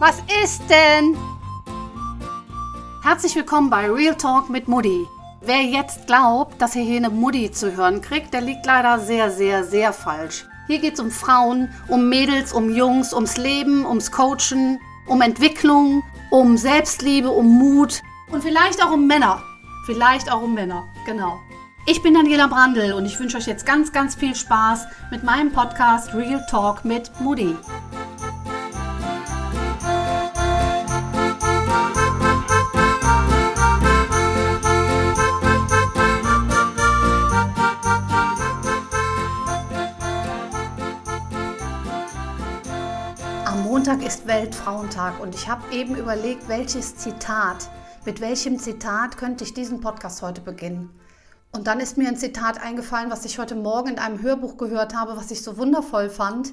Was ist denn? Herzlich willkommen bei Real Talk mit Mutti. Wer jetzt glaubt, dass er hier eine Mutti zu hören kriegt, der liegt leider sehr, sehr, sehr falsch. Hier geht es um Frauen, um Mädels, um Jungs, ums Leben, ums Coachen, um Entwicklung, um Selbstliebe, um Mut und vielleicht auch um Männer. Vielleicht auch um Männer, genau. Ich bin Daniela Brandl und ich wünsche euch jetzt ganz, ganz viel Spaß mit meinem Podcast Real Talk mit Moody. Weltfrauentag und ich habe eben überlegt, welches Zitat, mit welchem Zitat könnte ich diesen Podcast heute beginnen. Und dann ist mir ein Zitat eingefallen, was ich heute Morgen in einem Hörbuch gehört habe, was ich so wundervoll fand.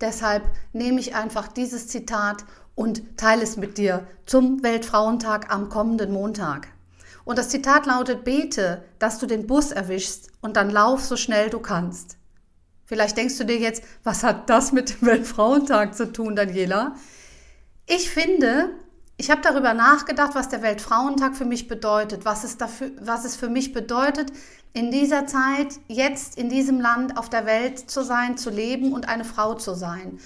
Deshalb nehme ich einfach dieses Zitat und teile es mit dir zum Weltfrauentag am kommenden Montag. Und das Zitat lautet, bete, dass du den Bus erwischst und dann lauf so schnell du kannst. Vielleicht denkst du dir jetzt, was hat das mit dem Weltfrauentag zu tun, Daniela? Ich finde, ich habe darüber nachgedacht, was der Weltfrauentag für mich bedeutet, was es, dafür, was es für mich bedeutet, in dieser Zeit, jetzt in diesem Land auf der Welt zu sein, zu leben und eine Frau zu sein.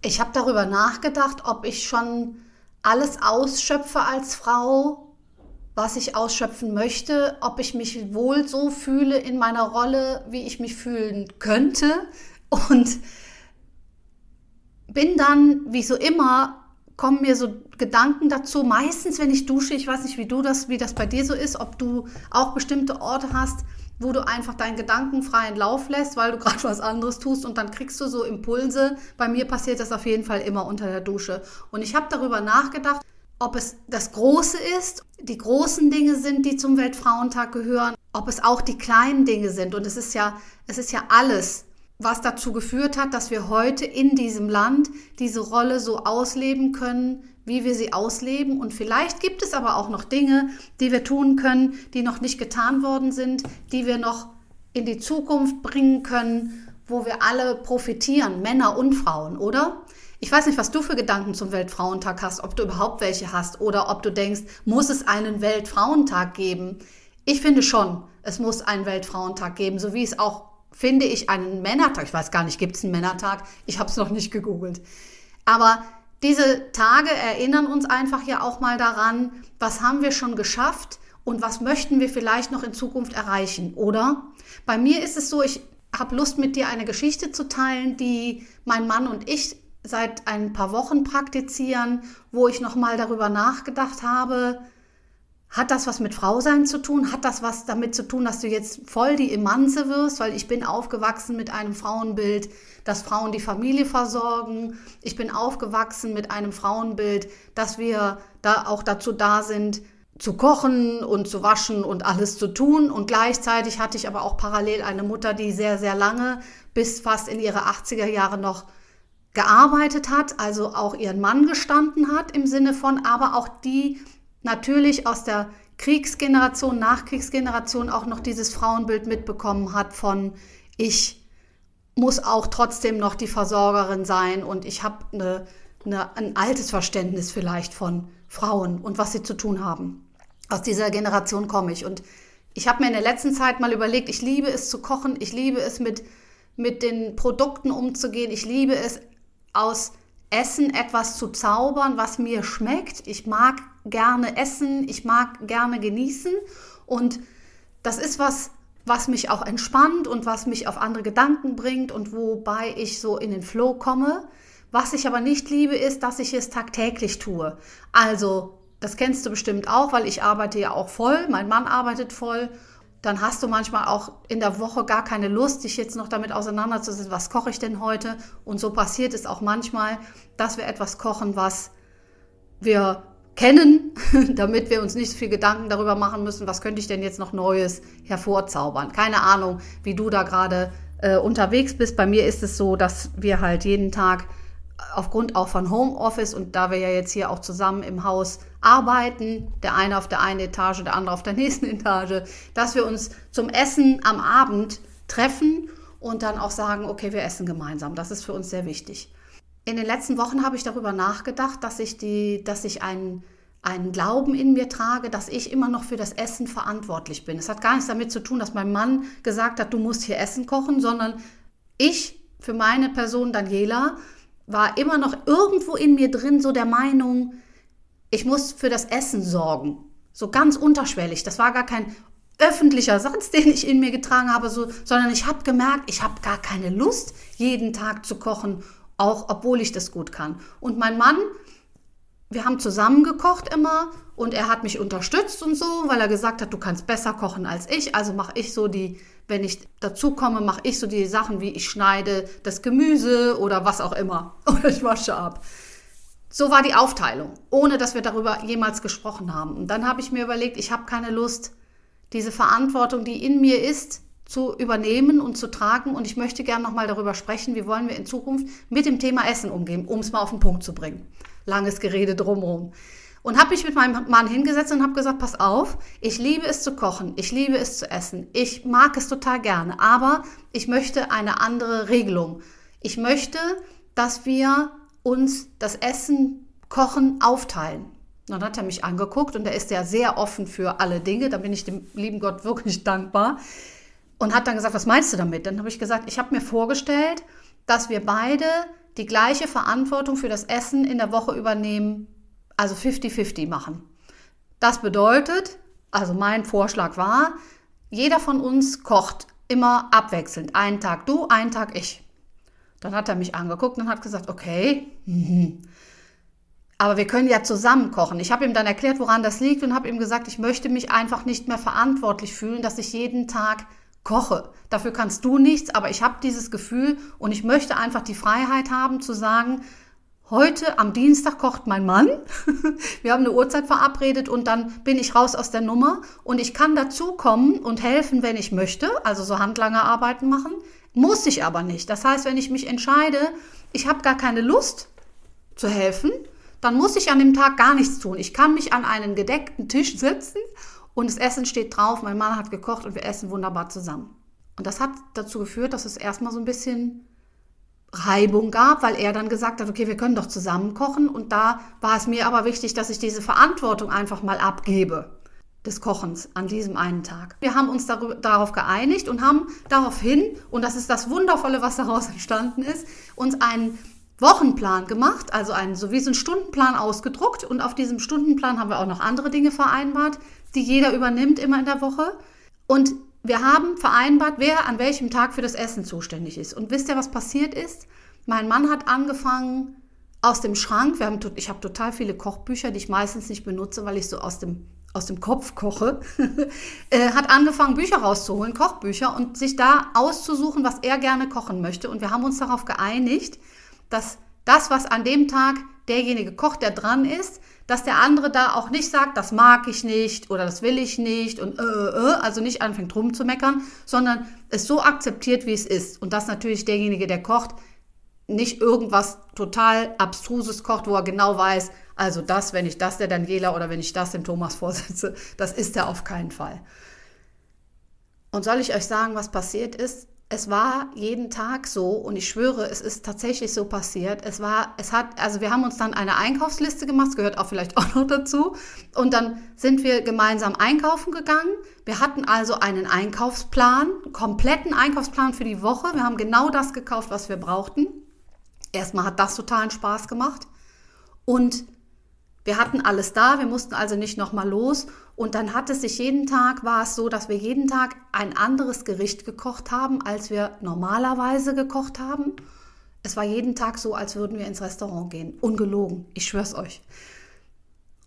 Ich habe darüber nachgedacht, ob ich schon alles ausschöpfe als Frau, was ich ausschöpfen möchte, ob ich mich wohl so fühle in meiner Rolle, wie ich mich fühlen könnte. Und bin dann, wie so immer, kommen mir so Gedanken dazu. Meistens, wenn ich dusche, ich weiß nicht, wie du das, wie das bei dir so ist, ob du auch bestimmte Orte hast, wo du einfach deinen Gedanken freien Lauf lässt, weil du gerade was anderes tust und dann kriegst du so Impulse. Bei mir passiert das auf jeden Fall immer unter der Dusche. Und ich habe darüber nachgedacht, ob es das Große ist, die großen Dinge sind, die zum Weltfrauentag gehören, ob es auch die kleinen Dinge sind. Und es ist ja, es ist ja alles was dazu geführt hat, dass wir heute in diesem Land diese Rolle so ausleben können, wie wir sie ausleben. Und vielleicht gibt es aber auch noch Dinge, die wir tun können, die noch nicht getan worden sind, die wir noch in die Zukunft bringen können, wo wir alle profitieren, Männer und Frauen, oder? Ich weiß nicht, was du für Gedanken zum Weltfrauentag hast, ob du überhaupt welche hast oder ob du denkst, muss es einen Weltfrauentag geben? Ich finde schon, es muss einen Weltfrauentag geben, so wie es auch finde ich einen Männertag. Ich weiß gar nicht, gibt es einen Männertag? Ich habe es noch nicht gegoogelt. Aber diese Tage erinnern uns einfach ja auch mal daran, was haben wir schon geschafft und was möchten wir vielleicht noch in Zukunft erreichen, oder? Bei mir ist es so, ich habe Lust mit dir eine Geschichte zu teilen, die mein Mann und ich seit ein paar Wochen praktizieren, wo ich noch mal darüber nachgedacht habe, hat das was mit Frausein zu tun? Hat das was damit zu tun, dass du jetzt voll die Emanze wirst? Weil ich bin aufgewachsen mit einem Frauenbild, dass Frauen die Familie versorgen. Ich bin aufgewachsen mit einem Frauenbild, dass wir da auch dazu da sind, zu kochen und zu waschen und alles zu tun. Und gleichzeitig hatte ich aber auch parallel eine Mutter, die sehr, sehr lange, bis fast in ihre 80er Jahre noch gearbeitet hat, also auch ihren Mann gestanden hat im Sinne von, aber auch die natürlich aus der Kriegsgeneration, Nachkriegsgeneration auch noch dieses Frauenbild mitbekommen hat von ich muss auch trotzdem noch die Versorgerin sein und ich habe eine, eine, ein altes Verständnis vielleicht von Frauen und was sie zu tun haben. Aus dieser Generation komme ich und ich habe mir in der letzten Zeit mal überlegt, ich liebe es zu kochen, ich liebe es mit, mit den Produkten umzugehen, ich liebe es aus Essen etwas zu zaubern, was mir schmeckt. Ich mag gerne essen, ich mag gerne genießen und das ist was, was mich auch entspannt und was mich auf andere Gedanken bringt und wobei ich so in den Flow komme. Was ich aber nicht liebe, ist, dass ich es tagtäglich tue. Also, das kennst du bestimmt auch, weil ich arbeite ja auch voll, mein Mann arbeitet voll dann hast du manchmal auch in der Woche gar keine Lust, dich jetzt noch damit auseinanderzusetzen, was koche ich denn heute? Und so passiert es auch manchmal, dass wir etwas kochen, was wir kennen, damit wir uns nicht so viel Gedanken darüber machen müssen, was könnte ich denn jetzt noch Neues hervorzaubern. Keine Ahnung, wie du da gerade äh, unterwegs bist. Bei mir ist es so, dass wir halt jeden Tag aufgrund auch von Homeoffice und da wir ja jetzt hier auch zusammen im Haus arbeiten, der eine auf der einen Etage, der andere auf der nächsten Etage, dass wir uns zum Essen am Abend treffen und dann auch sagen, okay, wir essen gemeinsam. Das ist für uns sehr wichtig. in den letzten Wochen habe ich darüber nachgedacht, dass ich, die, dass ich einen, einen Glauben in mir trage, dass ich immer noch für das Essen verantwortlich bin. Es hat gar nichts damit zu tun, dass mein Mann gesagt hat, du musst hier Essen kochen, sondern ich für meine Person Daniela war immer noch irgendwo in mir drin so der Meinung, ich muss für das Essen sorgen. So ganz unterschwellig. Das war gar kein öffentlicher Satz, den ich in mir getragen habe, so, sondern ich habe gemerkt, ich habe gar keine Lust, jeden Tag zu kochen auch obwohl ich das gut kann. Und mein Mann, wir haben zusammen gekocht immer und er hat mich unterstützt und so, weil er gesagt hat, du kannst besser kochen als ich. Also mache ich so die, wenn ich dazu komme, mache ich so die Sachen wie ich schneide das Gemüse oder was auch immer. Oder ich wasche ab. So war die Aufteilung, ohne dass wir darüber jemals gesprochen haben. Und dann habe ich mir überlegt, ich habe keine Lust, diese Verantwortung, die in mir ist, zu übernehmen und zu tragen. Und ich möchte gerne nochmal darüber sprechen, wie wollen wir in Zukunft mit dem Thema Essen umgehen, um es mal auf den Punkt zu bringen. Langes Gerede drumherum. Und habe mich mit meinem Mann hingesetzt und habe gesagt, pass auf, ich liebe es zu kochen, ich liebe es zu essen, ich mag es total gerne, aber ich möchte eine andere Regelung. Ich möchte, dass wir uns das Essen, Kochen aufteilen. dann hat er mich angeguckt und er ist ja sehr offen für alle Dinge. Da bin ich dem lieben Gott wirklich dankbar und hat dann gesagt, was meinst du damit? Dann habe ich gesagt, ich habe mir vorgestellt, dass wir beide die gleiche Verantwortung für das Essen in der Woche übernehmen, also 50-50 machen. Das bedeutet, also mein Vorschlag war, jeder von uns kocht immer abwechselnd. Einen Tag du, einen Tag ich. Dann hat er mich angeguckt und hat gesagt, okay, aber wir können ja zusammen kochen. Ich habe ihm dann erklärt, woran das liegt und habe ihm gesagt, ich möchte mich einfach nicht mehr verantwortlich fühlen, dass ich jeden Tag koche. Dafür kannst du nichts, aber ich habe dieses Gefühl und ich möchte einfach die Freiheit haben zu sagen, heute am Dienstag kocht mein Mann. Wir haben eine Uhrzeit verabredet und dann bin ich raus aus der Nummer und ich kann dazukommen und helfen, wenn ich möchte, also so Handlangerarbeiten machen, muss ich aber nicht. Das heißt, wenn ich mich entscheide, ich habe gar keine Lust zu helfen, dann muss ich an dem Tag gar nichts tun. Ich kann mich an einen gedeckten Tisch setzen und das Essen steht drauf, mein Mann hat gekocht und wir essen wunderbar zusammen. Und das hat dazu geführt, dass es erstmal so ein bisschen Reibung gab, weil er dann gesagt hat, okay, wir können doch zusammen kochen. Und da war es mir aber wichtig, dass ich diese Verantwortung einfach mal abgebe des Kochens an diesem einen Tag. Wir haben uns darüber, darauf geeinigt und haben daraufhin, und das ist das Wundervolle, was daraus entstanden ist, uns einen Wochenplan gemacht, also einen, so wie so einen Stundenplan ausgedruckt. Und auf diesem Stundenplan haben wir auch noch andere Dinge vereinbart, die jeder übernimmt immer in der Woche. Und wir haben vereinbart, wer an welchem Tag für das Essen zuständig ist. Und wisst ihr, was passiert ist? Mein Mann hat angefangen aus dem Schrank, wir haben, ich habe total viele Kochbücher, die ich meistens nicht benutze, weil ich so aus dem, aus dem Kopf koche, äh, hat angefangen, Bücher rauszuholen, Kochbücher, und sich da auszusuchen, was er gerne kochen möchte. Und wir haben uns darauf geeinigt, dass das, was an dem Tag derjenige kocht, der dran ist, dass der andere da auch nicht sagt, das mag ich nicht oder das will ich nicht und äh, äh, äh also nicht anfängt rumzumeckern, sondern es so akzeptiert, wie es ist. Und dass natürlich derjenige, der kocht, nicht irgendwas total Abstruses kocht, wo er genau weiß, also das, wenn ich das der Daniela oder wenn ich das dem Thomas vorsetze, das ist er auf keinen Fall. Und soll ich euch sagen, was passiert ist? Es war jeden Tag so und ich schwöre, es ist tatsächlich so passiert. Es war, es hat, also wir haben uns dann eine Einkaufsliste gemacht, gehört auch vielleicht auch noch dazu. Und dann sind wir gemeinsam einkaufen gegangen. Wir hatten also einen Einkaufsplan, einen kompletten Einkaufsplan für die Woche. Wir haben genau das gekauft, was wir brauchten. Erstmal hat das totalen Spaß gemacht. Und wir hatten alles da, wir mussten also nicht nochmal los. Und dann hat es sich jeden Tag, war es so, dass wir jeden Tag ein anderes Gericht gekocht haben, als wir normalerweise gekocht haben. Es war jeden Tag so, als würden wir ins Restaurant gehen. Ungelogen, ich schwör's euch.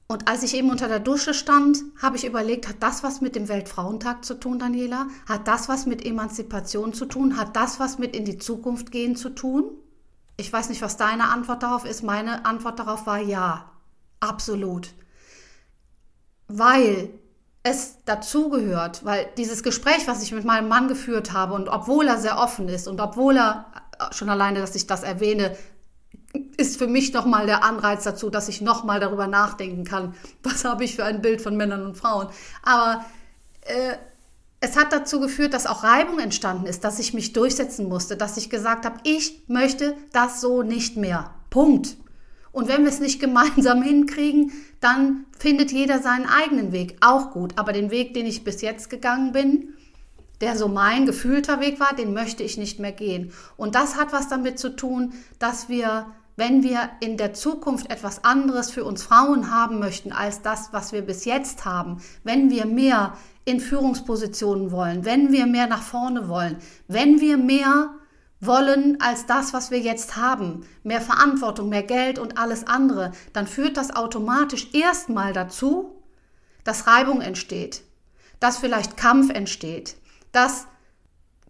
Und als ich eben unter der Dusche stand, habe ich überlegt, hat das was mit dem Weltfrauentag zu tun, Daniela? Hat das was mit Emanzipation zu tun? Hat das was mit in die Zukunft gehen zu tun? Ich weiß nicht, was deine Antwort darauf ist. Meine Antwort darauf war ja. Absolut. Weil es dazugehört, weil dieses Gespräch, was ich mit meinem Mann geführt habe und obwohl er sehr offen ist und obwohl er äh, schon alleine, dass ich das erwähne, ist für mich nochmal der Anreiz dazu, dass ich nochmal darüber nachdenken kann, was habe ich für ein Bild von Männern und Frauen. Aber äh, es hat dazu geführt, dass auch Reibung entstanden ist, dass ich mich durchsetzen musste, dass ich gesagt habe, ich möchte das so nicht mehr. Punkt. Und wenn wir es nicht gemeinsam hinkriegen, dann findet jeder seinen eigenen Weg. Auch gut. Aber den Weg, den ich bis jetzt gegangen bin, der so mein gefühlter Weg war, den möchte ich nicht mehr gehen. Und das hat was damit zu tun, dass wir, wenn wir in der Zukunft etwas anderes für uns Frauen haben möchten als das, was wir bis jetzt haben, wenn wir mehr in Führungspositionen wollen, wenn wir mehr nach vorne wollen, wenn wir mehr wollen als das, was wir jetzt haben, mehr Verantwortung, mehr Geld und alles andere, dann führt das automatisch erstmal dazu, dass Reibung entsteht, dass vielleicht Kampf entsteht, dass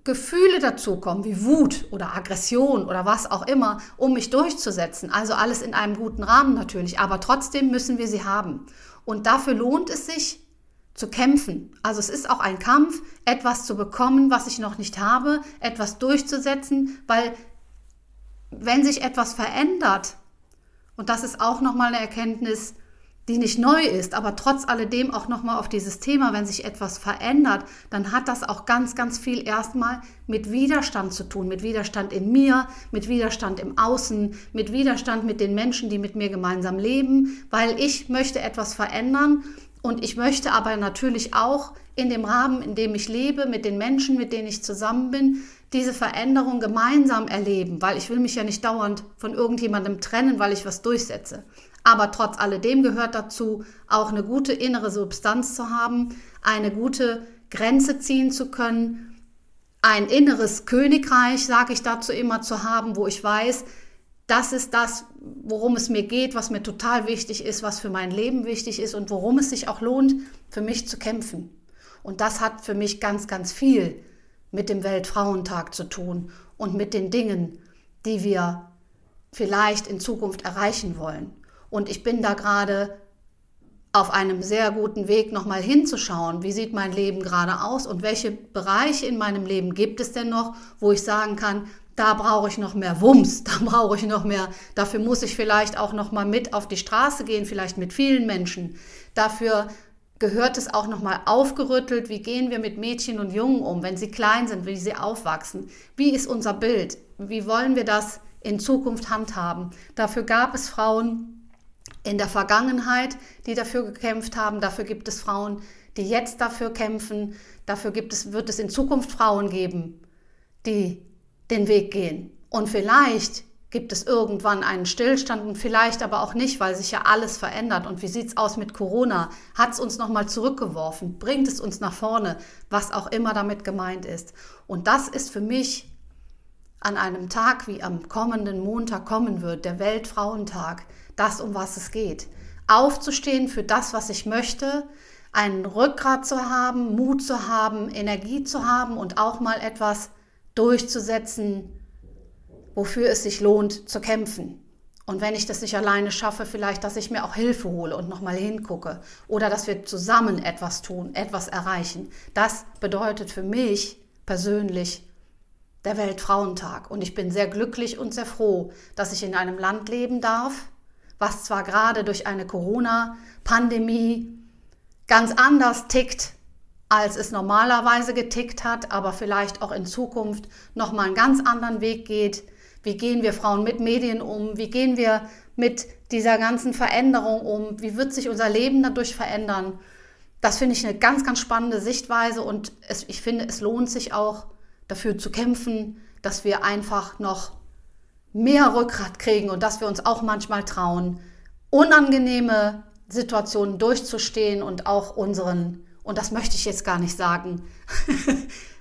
Gefühle dazukommen, wie Wut oder Aggression oder was auch immer, um mich durchzusetzen. Also alles in einem guten Rahmen natürlich, aber trotzdem müssen wir sie haben. Und dafür lohnt es sich zu kämpfen. Also es ist auch ein Kampf, etwas zu bekommen, was ich noch nicht habe, etwas durchzusetzen, weil wenn sich etwas verändert, und das ist auch nochmal eine Erkenntnis, die nicht neu ist, aber trotz alledem auch nochmal auf dieses Thema, wenn sich etwas verändert, dann hat das auch ganz, ganz viel erstmal mit Widerstand zu tun, mit Widerstand in mir, mit Widerstand im Außen, mit Widerstand mit den Menschen, die mit mir gemeinsam leben, weil ich möchte etwas verändern und ich möchte aber natürlich auch in dem Rahmen, in dem ich lebe, mit den Menschen, mit denen ich zusammen bin, diese Veränderung gemeinsam erleben, weil ich will mich ja nicht dauernd von irgendjemandem trennen, weil ich was durchsetze. Aber trotz alledem gehört dazu, auch eine gute innere Substanz zu haben, eine gute Grenze ziehen zu können, ein inneres Königreich, sage ich dazu immer, zu haben, wo ich weiß, das ist das, worum es mir geht, was mir total wichtig ist, was für mein Leben wichtig ist und worum es sich auch lohnt, für mich zu kämpfen. Und das hat für mich ganz, ganz viel mit dem Weltfrauentag zu tun und mit den Dingen, die wir vielleicht in Zukunft erreichen wollen. Und ich bin da gerade auf einem sehr guten Weg, nochmal hinzuschauen, wie sieht mein Leben gerade aus und welche Bereiche in meinem Leben gibt es denn noch, wo ich sagen kann, da brauche ich noch mehr Wumms, da brauche ich noch mehr, dafür muss ich vielleicht auch noch mal mit auf die Straße gehen, vielleicht mit vielen Menschen. Dafür gehört es auch noch mal aufgerüttelt, wie gehen wir mit Mädchen und Jungen um, wenn sie klein sind, wie sie aufwachsen? Wie ist unser Bild? Wie wollen wir das in Zukunft handhaben? Dafür gab es Frauen, in der Vergangenheit, die dafür gekämpft haben. Dafür gibt es Frauen, die jetzt dafür kämpfen. Dafür gibt es, wird es in Zukunft Frauen geben, die den Weg gehen. Und vielleicht gibt es irgendwann einen Stillstand und vielleicht aber auch nicht, weil sich ja alles verändert. Und wie sieht es aus mit Corona? Hat es uns nochmal zurückgeworfen? Bringt es uns nach vorne? Was auch immer damit gemeint ist. Und das ist für mich an einem Tag wie am kommenden Montag kommen wird, der Weltfrauentag, das, um was es geht. Aufzustehen für das, was ich möchte, einen Rückgrat zu haben, Mut zu haben, Energie zu haben und auch mal etwas durchzusetzen, wofür es sich lohnt zu kämpfen. Und wenn ich das nicht alleine schaffe, vielleicht, dass ich mir auch Hilfe hole und nochmal hingucke. Oder dass wir zusammen etwas tun, etwas erreichen. Das bedeutet für mich persönlich der Weltfrauentag. Und ich bin sehr glücklich und sehr froh, dass ich in einem Land leben darf, was zwar gerade durch eine Corona-Pandemie ganz anders tickt, als es normalerweise getickt hat, aber vielleicht auch in Zukunft nochmal einen ganz anderen Weg geht. Wie gehen wir Frauen mit Medien um? Wie gehen wir mit dieser ganzen Veränderung um? Wie wird sich unser Leben dadurch verändern? Das finde ich eine ganz, ganz spannende Sichtweise und es, ich finde, es lohnt sich auch dafür zu kämpfen, dass wir einfach noch mehr Rückgrat kriegen und dass wir uns auch manchmal trauen, unangenehme Situationen durchzustehen und auch unseren, und das möchte ich jetzt gar nicht sagen,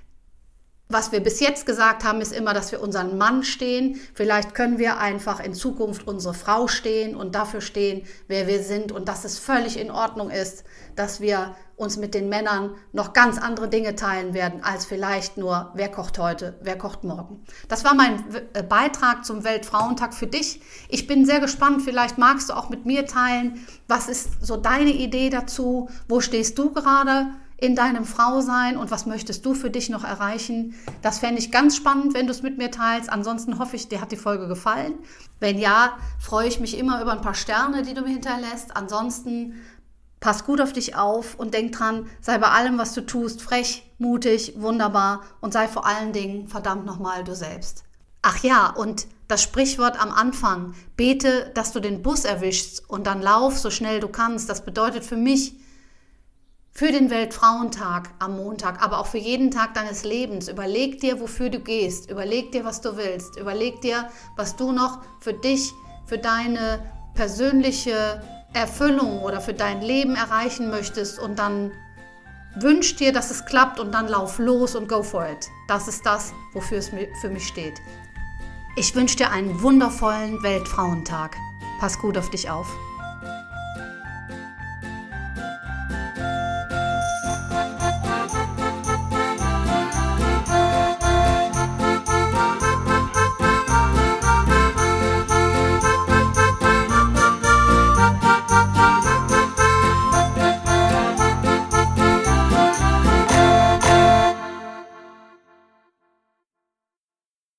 was wir bis jetzt gesagt haben, ist immer, dass wir unseren Mann stehen. Vielleicht können wir einfach in Zukunft unsere Frau stehen und dafür stehen, wer wir sind und dass es völlig in Ordnung ist, dass wir uns mit den Männern noch ganz andere Dinge teilen werden, als vielleicht nur, wer kocht heute, wer kocht morgen. Das war mein äh, Beitrag zum Weltfrauentag für dich. Ich bin sehr gespannt, vielleicht magst du auch mit mir teilen, was ist so deine Idee dazu, wo stehst du gerade in deinem Frausein und was möchtest du für dich noch erreichen? Das fände ich ganz spannend, wenn du es mit mir teilst. Ansonsten hoffe ich, dir hat die Folge gefallen. Wenn ja, freue ich mich immer über ein paar Sterne, die du mir hinterlässt. Ansonsten Pass gut auf dich auf und denk dran, sei bei allem, was du tust, frech, mutig, wunderbar und sei vor allen Dingen verdammt nochmal du selbst. Ach ja, und das Sprichwort am Anfang, bete, dass du den Bus erwischst und dann lauf so schnell du kannst, das bedeutet für mich, für den Weltfrauentag am Montag, aber auch für jeden Tag deines Lebens. Überleg dir, wofür du gehst. Überleg dir, was du willst. Überleg dir, was du noch für dich, für deine persönliche Erfüllung oder für dein Leben erreichen möchtest und dann wünsch dir, dass es klappt und dann lauf los und go for it. Das ist das, wofür es für mich steht. Ich wünsche dir einen wundervollen Weltfrauentag. Pass gut auf dich auf.